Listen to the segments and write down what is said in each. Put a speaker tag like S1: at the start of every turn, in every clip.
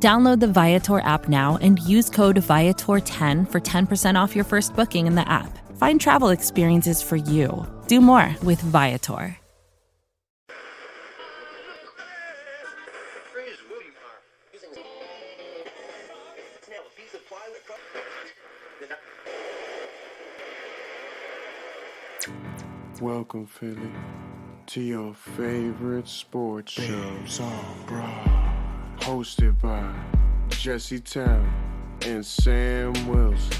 S1: Download the Viator app now and use code Viator10 for 10% off your first booking in the app. Find travel experiences for you. Do more with Viator.
S2: Welcome, Philly, to your favorite sports show, on Broad, hosted by Jesse Town and Sam Wilson.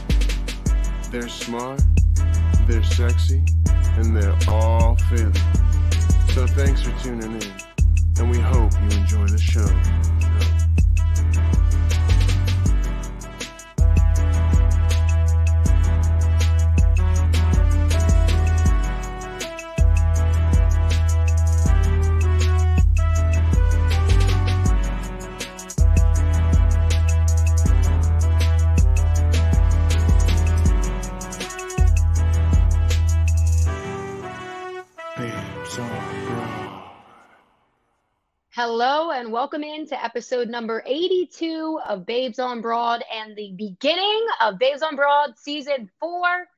S2: They're smart, they're sexy, and they're all Philly. So thanks for tuning in, and we hope you enjoy the show.
S3: Welcome into episode number 82 of Babes on Broad and the beginning of Babes on Broad season four.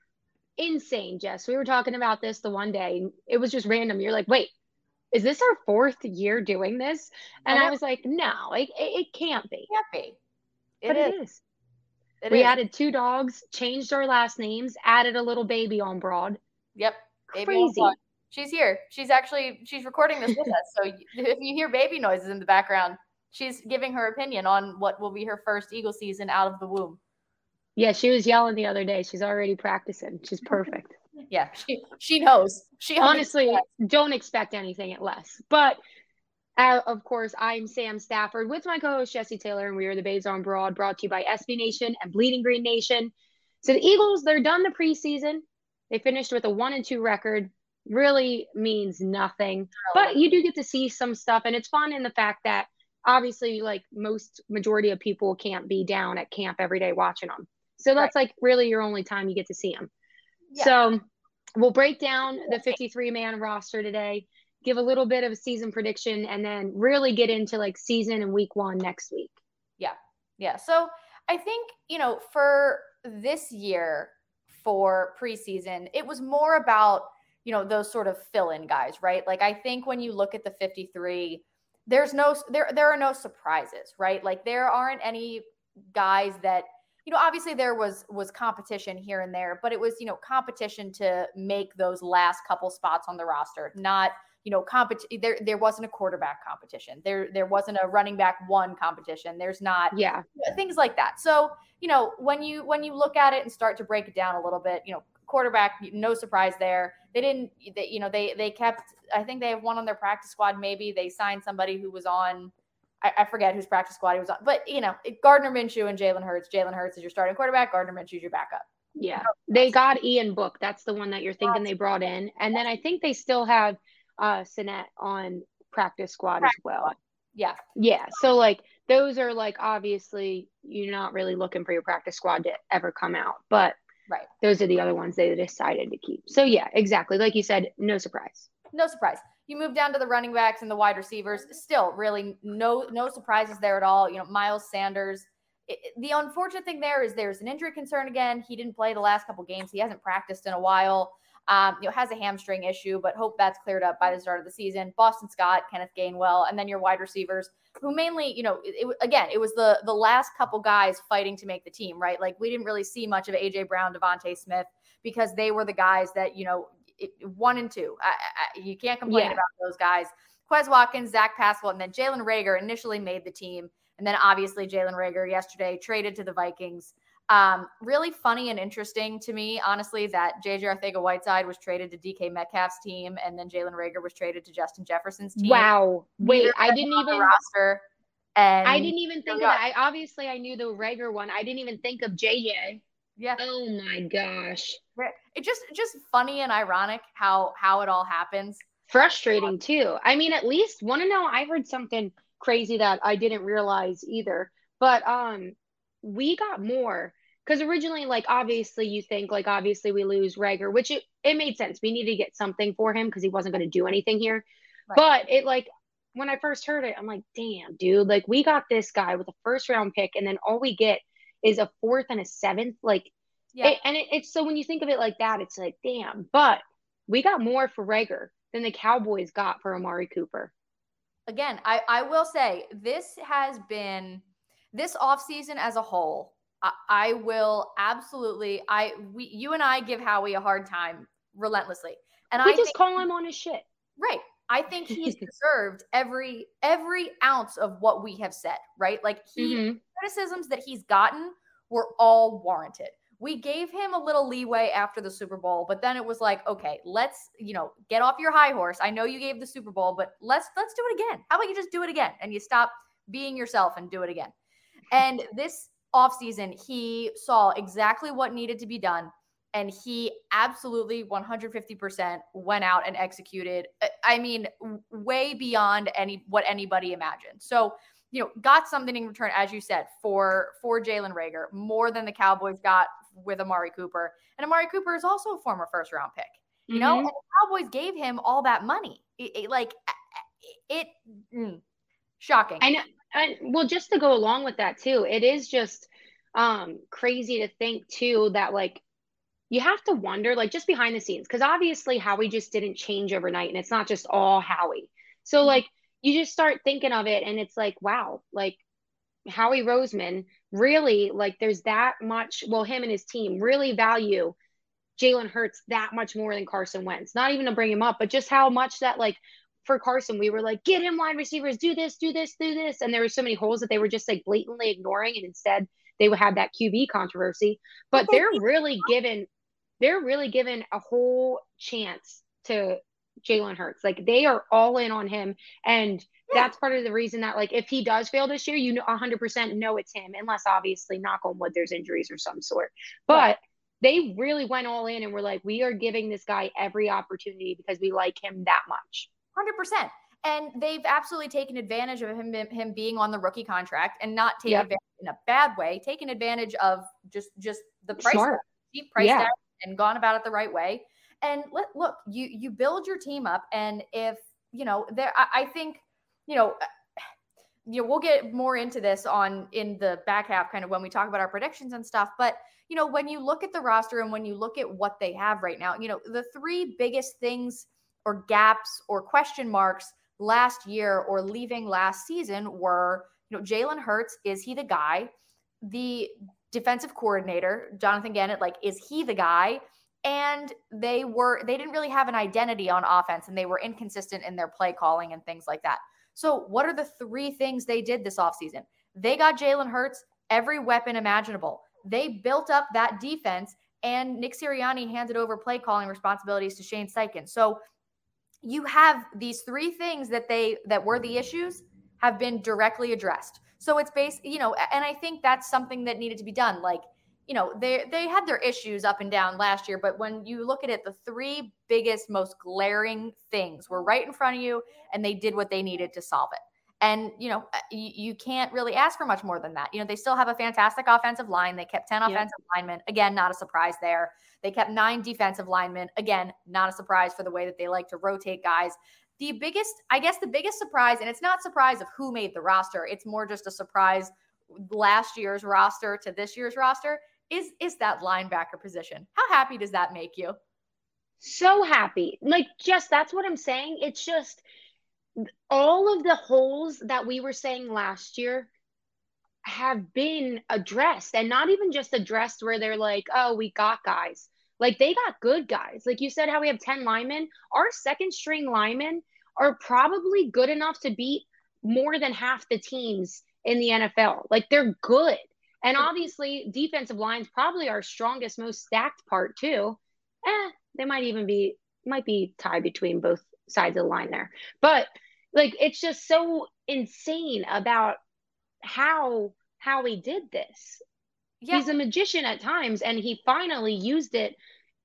S3: Insane, Jess. We were talking about this the one day. It was just random. You're like, wait, is this our fourth year doing this? And
S4: I
S3: I, was like, no, it, it, it can't be.
S4: It can't be.
S3: but
S4: is.
S3: it is.
S4: It
S3: we
S4: is.
S3: added two dogs, changed our last names, added a little baby on Broad.
S4: Yep.
S3: Crazy.
S4: She's here. She's actually she's recording this with us. So if you hear baby noises in the background, she's giving her opinion on what will be her first Eagle season out of the womb.
S3: Yeah, she was yelling the other day. She's already practicing. She's perfect.
S4: Yeah, she she knows. She
S3: honestly
S4: understands.
S3: don't expect anything at less but uh, of course i'm sam stafford with my co-host jesse taylor and we are the babes on broad brought to you by sb nation and bleeding green nation so the eagles they're done the preseason they finished with a one and two record really means nothing but you do get to see some stuff and it's fun in the fact that obviously like most majority of people can't be down at camp every day watching them so that's like really your only time you get to see them
S4: Yeah.
S3: so we'll break down the 53 man roster today, give a little bit of a season prediction, and then really get into like season and week one next week.
S4: Yeah. Yeah. So I think, you know, for this year for preseason, it was more about, you know, those sort of fill-in guys, right? Like I think when you look at the 53, there's no there there are no surprises, right? Like there aren't any guys that you know, obviously there was was competition here and there, but it was, you know, competition to make those last couple spots on the roster, not you know, compet- there there wasn't a quarterback competition. There there wasn't a running back one competition. There's not
S3: Yeah.
S4: things like that. So, you know, when you when you look at it and start to break it down a little bit, you know, quarterback, no surprise there. They didn't, they, you know, they they kept. I think they have one on their practice squad. Maybe they signed somebody who was on. I, I forget whose practice squad he was on, but you know, Gardner Minshew and Jalen Hurts. Jalen Hurts is your starting quarterback. Gardner Minshew is your backup.
S3: Yeah. They got Ian Book. That's the one that you're thinking they brought in. And then I think they still have uh Sinnett on practice squad as well.
S4: squad. Yeah,
S3: Yeah. So like those are like obviously you're not really looking for your practice squad to ever come out, but
S4: right.
S3: those are the other ones they decided to keep. So yeah, exactly. Like you said, no surprise.
S4: no surprise. You move down to the running backs and the wide receivers. Still, really, no no surprises there at all. You know, Miles Sanders. It, the unfortunate thing there is there's an injury concern again. He didn't play the last couple games. He hasn't practiced in a while. Um, you know, has a hamstring issue, but hope that's cleared up by the start of the season. Boston Scott, Kenneth Gainwell, and then your wide receivers, who mainly, you know, it, it- again, it was the the last couple guys fighting to make the team, right? Like we didn't really see much of AJ Brown, DeVonta Smith, because they were the guys that you know it, one and two. I, I, you can't complain
S3: Yeah.
S4: about those guys. Quez Watkins, Zach Pascal, and then Jalen Reagor initially made the team. And then obviously Jalen Reagor yesterday traded to the Vikings. Um, really funny and interesting to me, honestly, that JJ Arcega-Whiteside was traded to DK Metcalf's team, and then Jalen Reagor was traded to Justin Jefferson's team.
S3: Wow. Wait,
S4: Neither
S3: I didn't even
S4: roster. And
S3: I didn't even think of that. I obviously I knew the Rager one. I didn't even think of JJ.
S4: Yeah.
S3: Oh my gosh.
S4: It just just funny and ironic how how it all happens.
S3: Frustrating too. I mean, at least want to know. I heard something crazy that I didn't realize either. But um, we got more because originally, like obviously, you think like obviously we lose Reagor, which it, it made sense. We needed to get something for him because he wasn't going to do anything here. Right. But it like when I first heard it, I'm like, damn, dude, like we got this guy with a first round pick, and then all we get is a fourth and a seventh. Like, yeah. It, and it, it's so when you think of it like that, it's like, damn. But we got more for Reagor than the Cowboys got for Amari Cooper.
S4: Again, I, I will say this has been this offseason as a whole. I, I will absolutely I we you and I give Howie a hard time relentlessly. And
S3: we
S4: I
S3: just think, call him on his shit.
S4: Right. I think he's deserved every every ounce of what we have said, right? Like he mm-hmm. criticisms that he's gotten were all warranted. We gave him a little leeway after the Super Bowl, but then it was like, okay, let's, you know, get off your high horse. I know you gave the Super Bowl, but let's let's do it again. How about you just do it again and you stop being yourself and do it again. And this offseason, he saw exactly what needed to be done and he absolutely 150% went out and executed uh, i mean way beyond any what anybody imagined. So you know got something in return as you said for for jalen Reagor, more than the cowboys got with amari cooper. And amari cooper is also a former first round pick you mm-hmm. know and the cowboys gave him all that money. It, it, like it mm, shocking.
S3: I know and well just to go along with that too it is just um crazy to think too that like you have to wonder, like just behind the scenes, because obviously Howie just didn't change overnight and it's not just all Howie. So, mm-hmm. like, you just start thinking of it and it's like, wow, like Howie Roseman really, like, there's that much, well, him and his team really value Jalen Hurts that much more than Carson Wentz. Not even to bring him up, but just how much that, like, for Carson, we were like, get him wide receivers, do this, do this, do this. And there were so many holes that they were just like blatantly ignoring. And instead, they would have that QB controversy. But they're really given they're really given a whole chance to Jalen Hurts. Like they are all in on him. And that's part of the reason that, like, if he does fail this year, you know, 100% know it's him, unless obviously, knock on wood, there's injuries or some sort. But they really went all in and were like, we are giving this guy every opportunity because we like him that much.
S4: 100%. And they've absolutely taken advantage of him him being on the rookie contract and not taking yep. advantage in a bad way, taking advantage of just just the price
S3: Smart.
S4: cheap price yeah. and gone about it the right way. And let, look, you you build your team up, and if you know there, I, I think you know you know, we'll get more into this on in the back half, kind of when we talk about our predictions and stuff. But you know, when you look at the roster and when you look at what they have right now, you know, the three biggest things or gaps or question marks last year or leaving last season were, you know, Jalen Hurts, is he the guy? The defensive coordinator, Jonathan Gannon, like, is he the guy? And they were, they didn't really have an identity on offense and they were inconsistent in their play calling and things like that. So, what are the three things they did this offseason? They got Jalen Hurts every weapon imaginable. They built up that defense, and Nick Sirianni handed over play calling responsibilities to Shane Steichen. So, you have these three things that they that were the issues have been directly addressed. So it's based, you know, and I think that's something that needed to be done. Like, you know, they they had their issues up and down last year, but when you look at it, the three biggest, most glaring things were right in front of you, and they did what they needed to solve it. And you know, uh, you, you can't really ask for much more than that. You know, they still have a fantastic offensive line. They kept ten offensive linemen. Again, not a surprise there. They kept nine defensive linemen. Again, not a surprise for the way that they like to rotate guys the biggest, I guess, the biggest surprise, and it's not surprise of who made the roster. It's more just a surprise last year's roster to this year's roster is is that linebacker position. How happy does that make you?
S3: So happy. Like just that's what I'm saying. It's just all of the holes that we were saying last year have been addressed and not even just addressed where they're like, "Oh, we got guys." Like they got good guys. Like you said, how we have 10 linemen. Our second string linemen are probably good enough to beat more than half the teams in the NFL. Like they're good. And obviously, defensive line's probably our strongest, most stacked part too. Eh, they might even be might be tied between both sides of the line there. But like it's just so insane about how how he did this. yeah. he's a magician at times, and he finally used it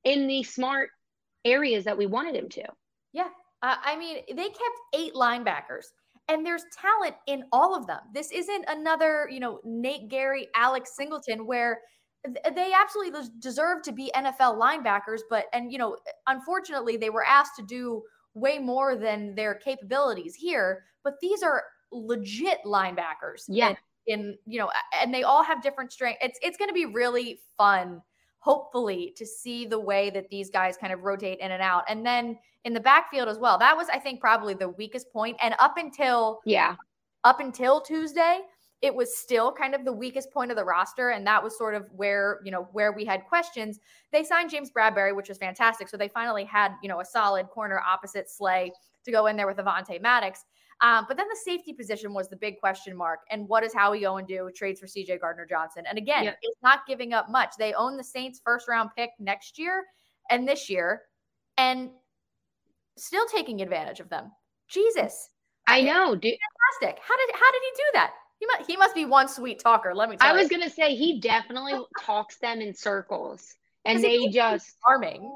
S3: in the smart areas that we wanted him to.
S4: Yeah. Uh, I mean, they kept eight linebackers and there's talent in all of them. This isn't another, you know, Nate Gerry, Alex Singleton, where they absolutely deserve to be NFL linebackers, but and you know, unfortunately, they were asked to do way more than their capabilities here. But these are legit linebackers.
S3: Yeah.
S4: In, in you know, and they all have different strength. It's it's going to be really fun hopefully to see the way that these guys kind of rotate in and out. And then in the backfield as well. That was I think probably the weakest point and up until
S3: yeah,
S4: up until Tuesday, it was still kind of the weakest point of the roster and that was sort of where, you know, where we had questions. They signed James Bradberry, which was fantastic. So they finally had, you know, a solid corner opposite Slay to go in there with Avonte Maddox. Um, but then the safety position was the big question mark. And what does Howie Owen do? Trades for CJ Gardner Johnson. And again, yep. it's not giving up much. They own the Saints first round pick next year and this year, and still taking advantage of them. Jesus.
S3: I know, dude.
S4: Fantastic. How did how did he do that? He must he must be one sweet talker. Let me I
S3: you.
S4: was
S3: gonna say he definitely talks them in circles. And they just
S4: charming.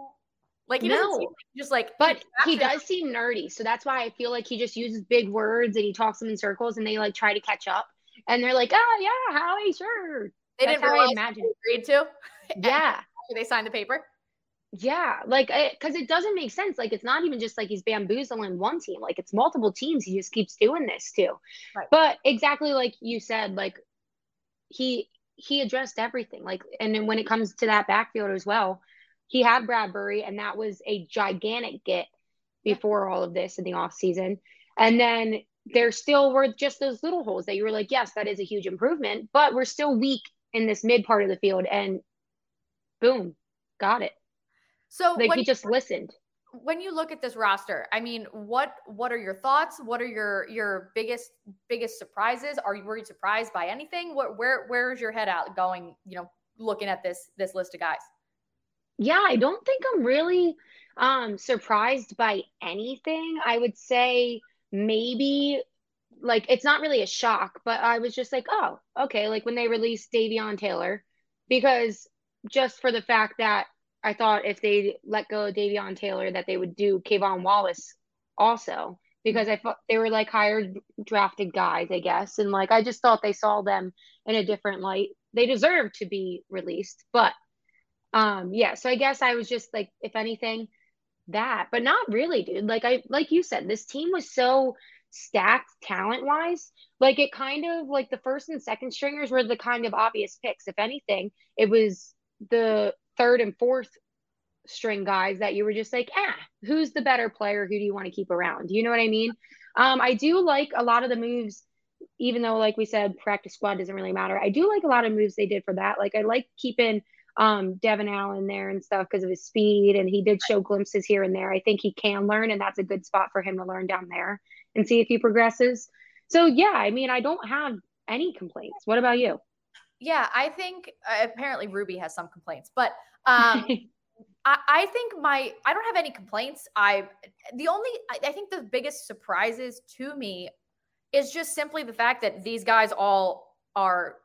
S4: Like he no. just like
S3: but he does seem nerdy. So that's why I feel like he just uses big words and he talks them in circles and they like try to catch up. And they're like, oh yeah, Howie, sure.
S4: They that's didn't realize I imagine. agreed to.
S3: Yeah.
S4: they signed the paper.
S3: Yeah, like because it, it, doesn't make sense. Like it's not even just like he's bamboozling one team. Like it's multiple teams. He just keeps doing this too. Right. But exactly like you said, like he he addressed everything. Like and then when it comes to that backfield as well, he had Bradberry, and that was a gigantic get before all of this in the off season. And then there still were just those little holes that you were like, yes, that is a huge improvement, but we're still weak in this mid part of the field. And boom, got it.
S4: So
S3: like he just listened.
S4: When you look at this roster, I mean, what what are your thoughts? What are your your biggest biggest surprises? Are you were you surprised by anything? What where where is your head out going? You know, looking at this this list of guys
S3: yeah, I don't think I'm really um surprised by anything. I would say maybe like it's not really a shock, but I was just like, oh, okay, like when they released Davion Taylor, because just for the fact that I thought if they let go of Davion Taylor that they would do K'Von Wallace also because I thought they were like hired drafted guys, I guess. And like I just thought they saw them in a different light. They deserve to be released, but um, yeah, so I guess I was just like, if anything, that, but not really, dude. Like I like you said, this team was so stacked talent wise. Like it kind of like the first and second stringers were the kind of obvious picks. If anything, it was the third and fourth string guys that you were just like, ah, who's the better player? Who do you want to keep around? You know what I mean? Um, I do like a lot of the moves, even though, like we said, practice squad doesn't really matter. I do like a lot of moves they did for that. Like I like keeping um, Devin Allen there and stuff because of his speed. And he did show glimpses here and there. I think he can learn, and that's a good spot for him to learn down there and see if he progresses. So, yeah, I mean, I don't have any complaints. What about you?
S4: Yeah, I think uh, apparently Ruby has some complaints, but um, I, I, think my I don't have any complaints. I the only I, I think the biggest surprises to me is just simply the fact that these guys all are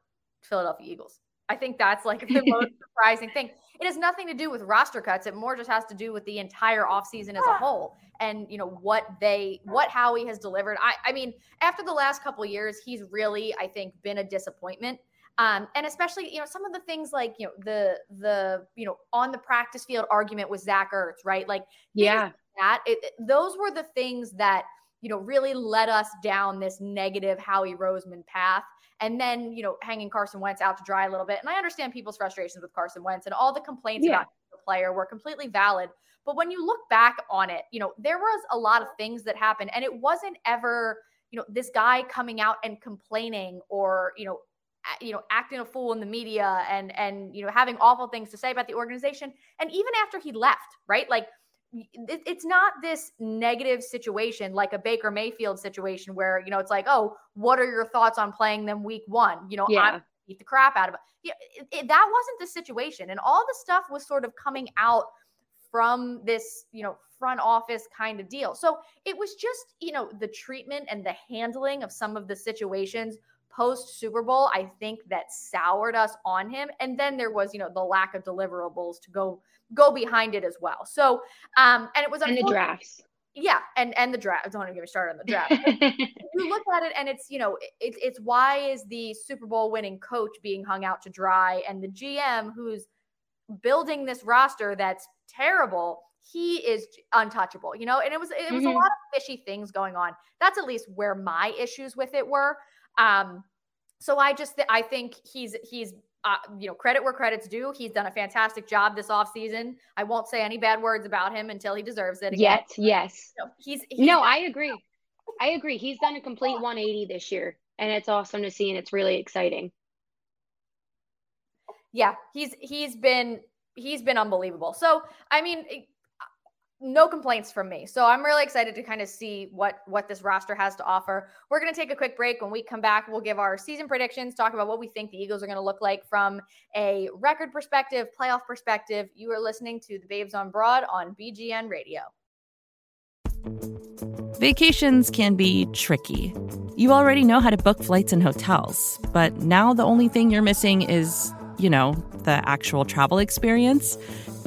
S4: Philadelphia Eagles. I think that's like the most surprising thing. It has nothing to do with roster cuts. It more just has to do with the entire offseason as a whole and you know what they what Howie has delivered. I I mean, after the last couple years, he's really, I think, been a disappointment. Um, and especially, you know, some of the things like, you know, the the you know, on the practice field argument with Zach Ertz, right? Like
S3: yeah,
S4: that it, those were the things that you know, really led us down this negative Howie Roseman path. And then, you know, hanging Carson Wentz out to dry a little bit. And I understand people's frustrations with Carson Wentz and all the complaints yeah. about the player were completely valid. But when you look back on it, you know, there was a lot of things that happened. And it wasn't ever, you know, this guy coming out and complaining or, you know, you know acting a fool in the media and and you know having awful things to say about the organization. And even after he left right? Like it's not this negative situation like a Baker Mayfield situation where you know it's like oh what are your thoughts on playing them week one? You know
S3: yeah.
S4: I beat the crap out of it. Yeah, it, it, that wasn't the situation. And all the stuff was sort of coming out from this you know front office kind of deal. So it was just you know the treatment and the handling of some of the situations post Super Bowl, I think that soured us on him. And then there was, you know, the lack of deliverables to go go behind it as well. So, um, and it was
S3: and the drafts.
S4: Yeah, and and the draft. I don't want to get me started on the draft. you look at it, and it's you know it's it's why is the Super Bowl winning coach being hung out to dry, and the GM who's building this roster that's terrible he is untouchable, you know, and it was it was mm-hmm. a lot of fishy things going on. That's at least where my issues with it were. Um, so I just I think he's he's uh, you know credit where credit's due. He's done a fantastic job this offseason. I won't say any bad words about him until he deserves it. Again.
S3: Yet, yes.
S4: No, he's, he's
S3: no, I agree. I agree. He's done a complete 180 this year, and it's awesome to see, and it's really exciting.
S4: Yeah, he's he's been he's been unbelievable. So I mean, no complaints from me. So I'm really excited to kind of see what what this roster has to offer. We're going to take a quick break. When we come back, we'll give our season predictions, talk about what we think the Eagles are going to look like from a record perspective, playoff perspective. You are listening to the Babes on Broad on BGN Radio.
S1: Vacations can be tricky. You already know how to book flights and hotels, but now the only thing you're missing is, you know, the actual travel experience.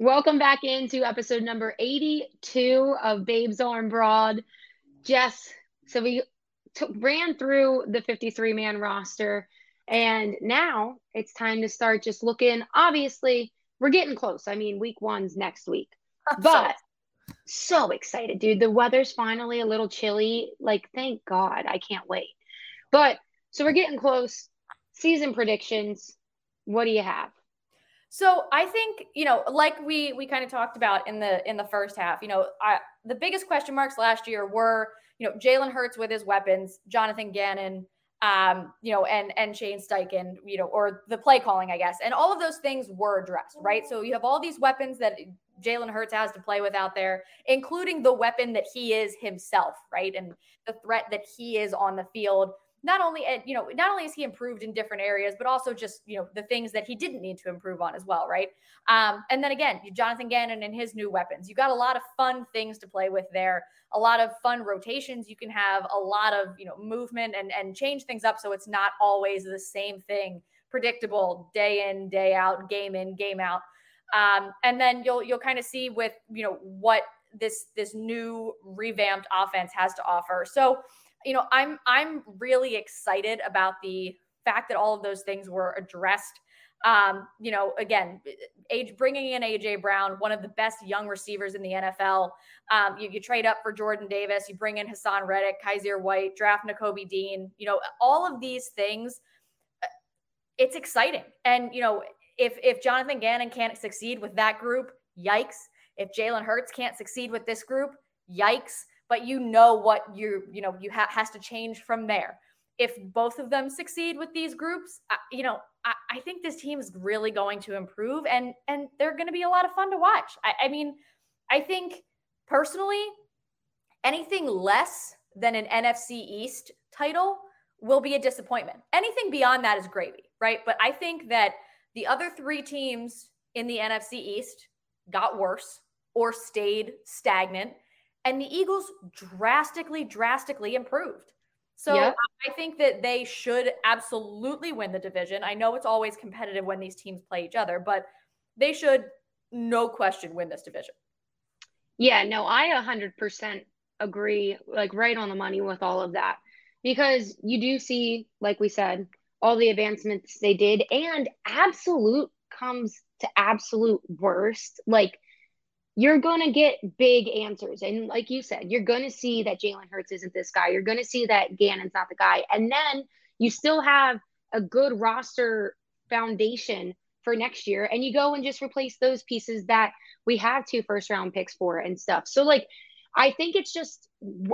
S3: Welcome back into episode number 82 of Babes on Broad. Jess, so we t- ran through the 53 man roster, and now it's time to start just looking. Obviously, we're getting close. I mean, week one's next week, but so excited, dude. The weather's finally a little chilly. Like, thank God. I can't wait. But so we're getting close. Season predictions. What do you have?
S4: So I think you know, like we we kind of talked about in the in the first half. You know, I, the biggest question marks last year were you know Jalen Hurts with his weapons, Jonathan Gannon, um, you know, and and Shane Steichen, you know, or the play calling, I guess, and all of those things were addressed, right? So you have all these weapons that Jalen Hurts has to play with out there, including the weapon that he is himself, right, and the threat that he is on the field not only you know not only is he improved in different areas but also just you know the things that he didn't need to improve on as well right? Um, and then again jonathan gannon and his new weapons. You got a lot of fun things to play with there a lot of fun rotations. You can have a lot of you know movement and and change things up so it's not always the same thing. Predictable day in day out game in game out. Um, and then you'll you'll kind of see with you know what this this new revamped offense has to offer. So you know, I'm I'm really excited about the fact that all of those things were addressed. Um, you know, again, age bringing in AJ Brown, one of the best young receivers in the NFL. Um, you, you trade up for Jordan Davis, you bring in Haason Reddick, Kyzir White, draft Nakobe Dean. You know, all of these things. Uh, it's exciting, and you know, if if Jonathan Gannon can't succeed with that group, yikes. If Jalen Hurts can't succeed with this group, yikes. But you know what you you know you ha- has to change from there. If both of them succeed with these groups, I, you know I, I, think this team is really going to improve, and and they're going to be a lot of fun to watch. I, I mean, I think personally, anything less than an NFC East title will be a disappointment. Anything beyond that is gravy, right? But I think that the other three teams in the NFC East got worse or stayed stagnant, and the Eagles drastically, drastically improved. So yep. I think that they should absolutely win the division. I know it's always competitive when these teams play each other, but they should, no question, win this division.
S3: Yeah, no, I 100% agree, like right on the money with all of that. Because you do see, like we said, all the advancements they did, and absolute comes to absolute worst. Like, you're going to get big answers. And like you said, you're going to see that Jalen Hurts isn't this guy. You're going to see that Gannon's not the guy. And then you still have a good roster foundation for next year. And you go and just replace those pieces that we have two first round picks for and stuff. So, like, I think it's just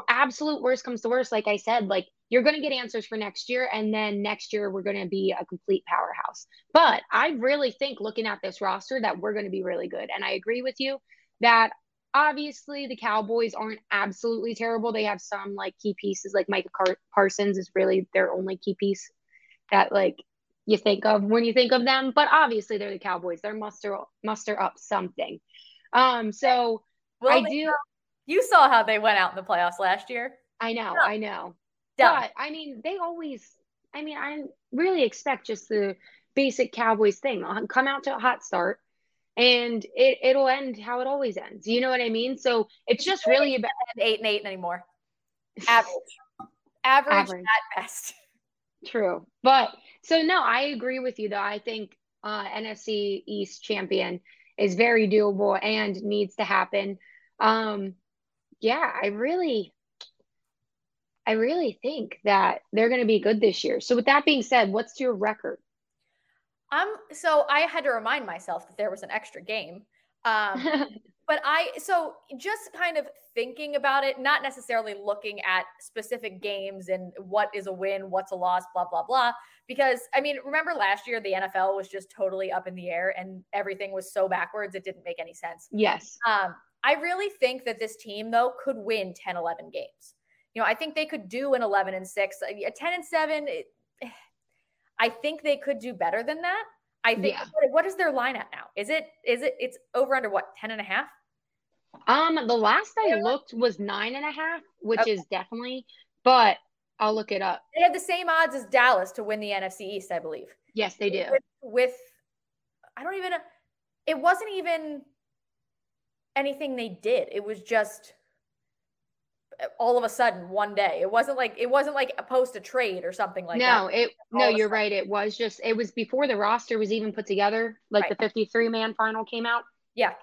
S3: absolute worst comes to worst. Like I said, like you're going to get answers for next year. And then next year, we're going to be a complete powerhouse. But I really think looking at this roster that we're going to be really good. And I agree with you that obviously the Cowboys aren't absolutely terrible. They have some like key pieces, like Micah Car- Parsons is really their only key piece that like you think of when you think of them. But obviously they're the Cowboys. They're muster muster up something. Um, so I do.
S4: You saw how they went out in the playoffs last year.
S3: I know, I know. But I mean, they always. I mean, I really expect just the basic Cowboys thing. Come out to a hot start, and it it'll end how it always ends. You know what I mean? So it's just really about
S4: eight and eight anymore. Average, average, average. at best.
S3: True, but so no, I agree with you though. I think uh, NFC East champion is very doable and needs to happen. Um, yeah, I really, I really think that they're going to be good this year. So with that being said, what's your record?
S4: Um, so I had to remind myself that there was an extra game. Um, but I so just kind of thinking about it, not necessarily looking at specific games and what is a win, what's a loss, blah blah blah. Because I mean, remember last year the NFL was just totally up in the air and everything was so backwards it didn't make any sense.
S3: Yes.
S4: Um, I really think that this team though could win 10, 11 games. You know, I think they could do an 11 and 6, a 10 and 7. It, I think they could do better than that. I think yeah. what, what is their line at now? Is it is it it's over under what 10 and a half?
S3: Um the last I looked was nine and a half, which okay. is definitely, but I'll look it up.
S4: They have the same odds as Dallas to win the NFC East, I believe.
S3: Yes, they do.
S4: With, with I don't even it wasn't even anything they did. It was just all of a sudden one day. It wasn't like it wasn't like a post a trade or something like
S3: no,
S4: that.
S3: No, it no, you're right. It was just it was before the roster was even put together. Like right. the 53 man final came out.
S4: Yeah.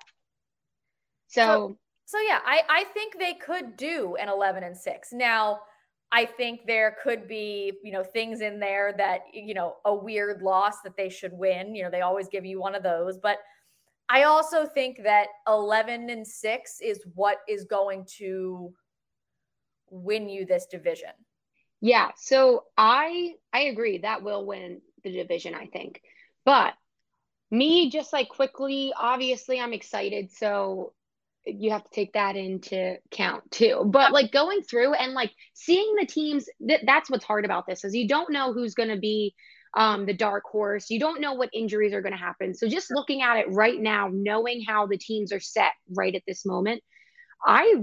S3: So, so
S4: so yeah, I I think they could do an 11 and 6. Now, I think there could be, you know, things in there that, you know, a weird loss that they should win. You know, they always give you one of those, but I also think that 11 and 6 is what is going to win you this division.
S3: Yeah, so I I agree that will win the division, I think. But me just like quickly, obviously I'm excited, so you have to take that into count too. But like going through and like seeing the teams, th- that's what's hard about this is you don't know who's going to be um, the dark horse. You don't know what injuries are going to happen. So just looking at it right now, knowing how the teams are set right at this moment, I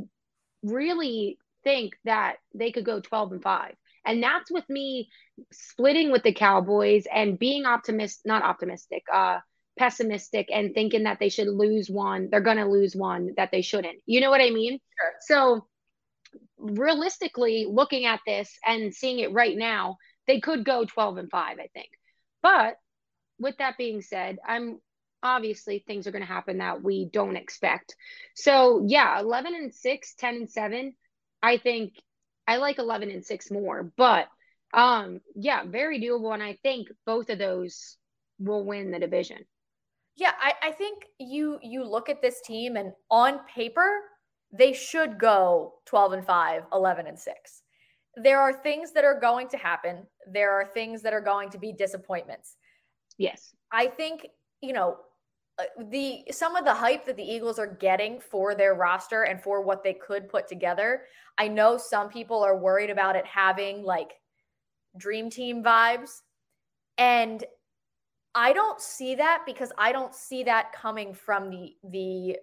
S3: really think that they could go 12 and 5. And that's with me splitting with the Cowboys and being optimistic, not optimistic, uh, pessimistic and thinking that they should lose one. They're going to lose one that they shouldn't. You know what I mean?
S4: Sure.
S3: So realistically, looking at this and seeing it right now, they could go 12 and 5, I think. But with that being said, I'm obviously things are going to happen that we don't expect. So, yeah, 11 and 6, 10 and 7, I think I like 11 and 6 more, but um yeah, very doable and I think both of those will win the division.
S4: Yeah, I, I think you you look at this team and on paper they should go 12 and 5, 11 and 6. There are things that are going to happen. There are things that are going to be disappointments.
S3: Yes.
S4: I think, you know, Uh, the some of the hype that the Eagles are getting for their roster and for what they could put together. I know some people are worried about it having like dream team vibes and I don't see that because I don't see that coming from the the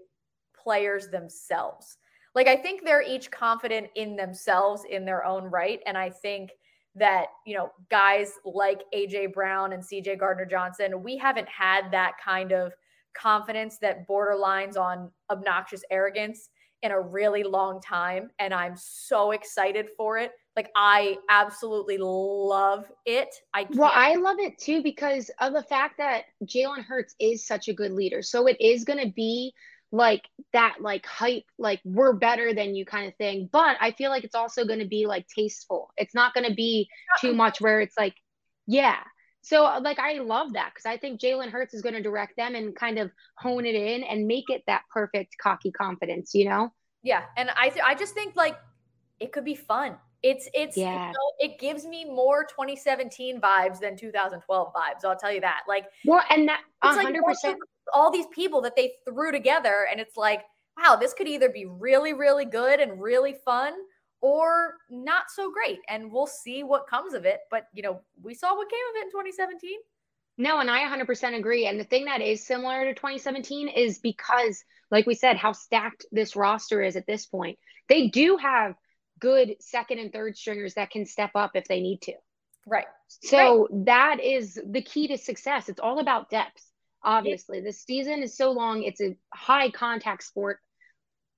S4: players themselves. Like I think they're each confident in themselves in their own right and I think that, you know, guys like AJ Brown and CJ Gardner Johnson, we haven't had that kind of confidence that borderlines on obnoxious arrogance in a really long time and I'm so excited for it. Like I absolutely love it. I
S3: Well, I love it too because of the fact that Jalen Hurts is such a good leader. So it is going to be like that like hype like we're better than you kind of thing but i feel like it's also going to be like tasteful it's not going to be too much where it's like yeah so like i love that because i think jalen hurts is going to direct them and kind of hone it in and make it that perfect cocky confidence you know
S4: yeah and i th- i just think like it could be fun it's it's
S3: yeah.
S4: You know, it gives me more 2017 vibes than 2012 vibes. I'll tell you that. Like
S3: well, and that 100
S4: like
S3: percent
S4: all these people that they threw together, and it's like, wow, this could either be really really good and really fun, or not so great, and we'll see what comes of it. But you know, we saw what came of it in 2017.
S3: No, and I 100% agree. And the thing that is similar to 2017 is because, like we said, how stacked this roster is at this point. They do have good second and third stringers that can step up if they need to.
S4: Right.
S3: So right. that is the key to success. It's all about depth. Obviously, the season is so long. It's a high contact sport.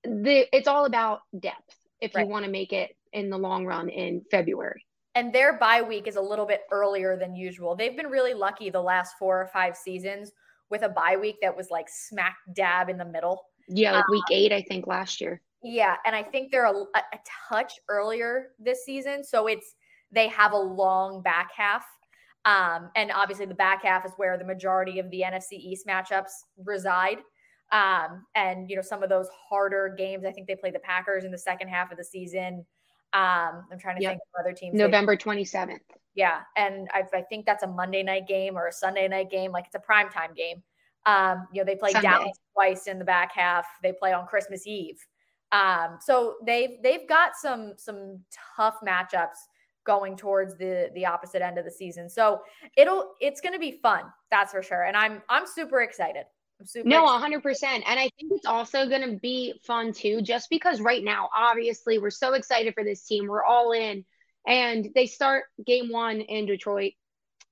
S3: The it's all about depth if right. you want to make it in the long run in February.
S4: And their bye week is a little bit earlier than usual. They've been really lucky the last four or five seasons with a bye week that was like smack dab in the middle.
S3: Yeah, like week um, eight, I think last year.
S4: Yeah, and I think they're a, a touch earlier this season, so it's they have a long back half. Um, and obviously, the back half is where the majority of the NFC East matchups reside. Um, and you know, some of those harder games. I think they play the Packers in the second half of the season. Um, I'm trying to yep. think of other teams.
S3: November 27th.
S4: Yeah, and I, I, think that's a Monday night game or a Sunday night game. Like it's a prime time game. Um, you know, they play Sunday. Dallas twice in the back half. They play on Christmas Eve. Um, so they've they've got some some tough matchups going towards the the opposite end of the season. So it'll it's going to be fun, that's for sure. And I'm I'm super excited. Super
S3: no, hundred percent. And I think it's also going to be fun too, just because right now, obviously, we're so excited for this team. We're all in, and they start game one in Detroit,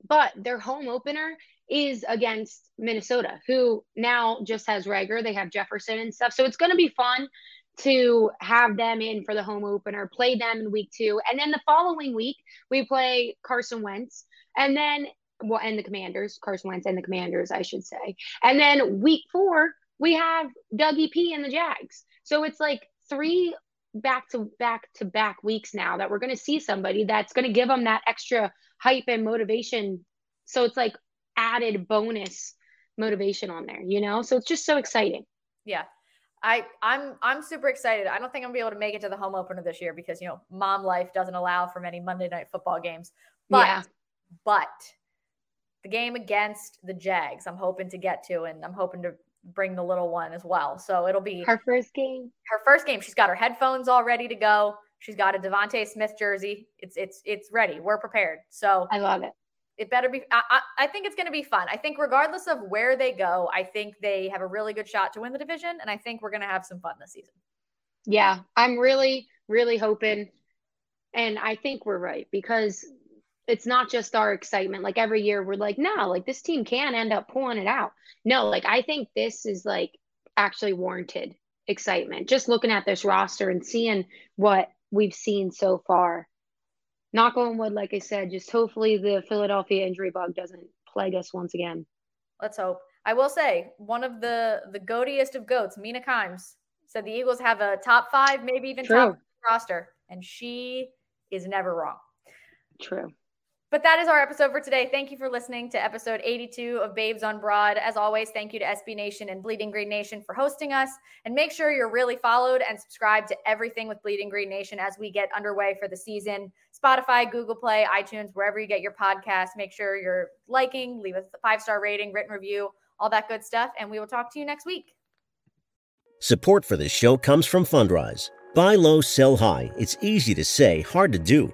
S3: but their home opener is against Minnesota, who now just has Reagor. They have Jefferson and stuff. So it's going to be fun to have them in for the home opener, play them in week two. And then the following week, we play Carson Wentz. And then, well, and the Commanders, Carson Wentz and the Commanders, I should say. And then week four, we have Dougie P and the Jags. So it's like three back to back to back weeks now that we're going to see somebody that's going to give them that extra hype and motivation. So it's like added bonus motivation on there, you know? So it's just so exciting.
S4: Yeah. I I'm I'm super excited. I don't think I'm gonna be able to make it to the home opener this year because you know mom life doesn't allow for many Monday night football games. But yeah. but the game against the Jags, I'm hoping to get to, and I'm hoping to bring the little one as well. So it'll be
S3: her first game.
S4: Her first game. She's got her headphones all ready to go. She's got a DeVonta Smith jersey. It's it's it's ready. We're prepared. So
S3: I love it
S4: it better be I, I, I think it's going to be fun i think regardless of where they go i think they have a really good shot to win the division and i think we're going to have some fun this season
S3: yeah i'm really really hoping and i think we're right because it's not just our excitement like every year we're like no like this team can end up pulling it out no like i think this is like actually warranted excitement just looking at this roster and seeing what we've seen so far. Knock on wood, like I said, just hopefully the Philadelphia injury bug doesn't plague us once again.
S4: Let's hope. I will say one of the the goatiest of goats, Mina Kimes, said the Eagles have a top five, maybe even True. top roster, and she is never wrong.
S3: True.
S4: But that is our episode for today. Thank you for listening to episode 82 of Babes on Broad. As always, thank you to SB Nation and Bleeding Green Nation for hosting us. And make sure you're really followed and subscribed to everything with Bleeding Green Nation as we get underway for the season. Spotify, Google Play, iTunes, wherever you get your podcast. Make sure you're liking, leave us a five star rating, written review, all that good stuff. And we will talk to you next week.
S5: Support for this show comes from Fundrise. Buy low, sell high. It's easy to say, hard to do.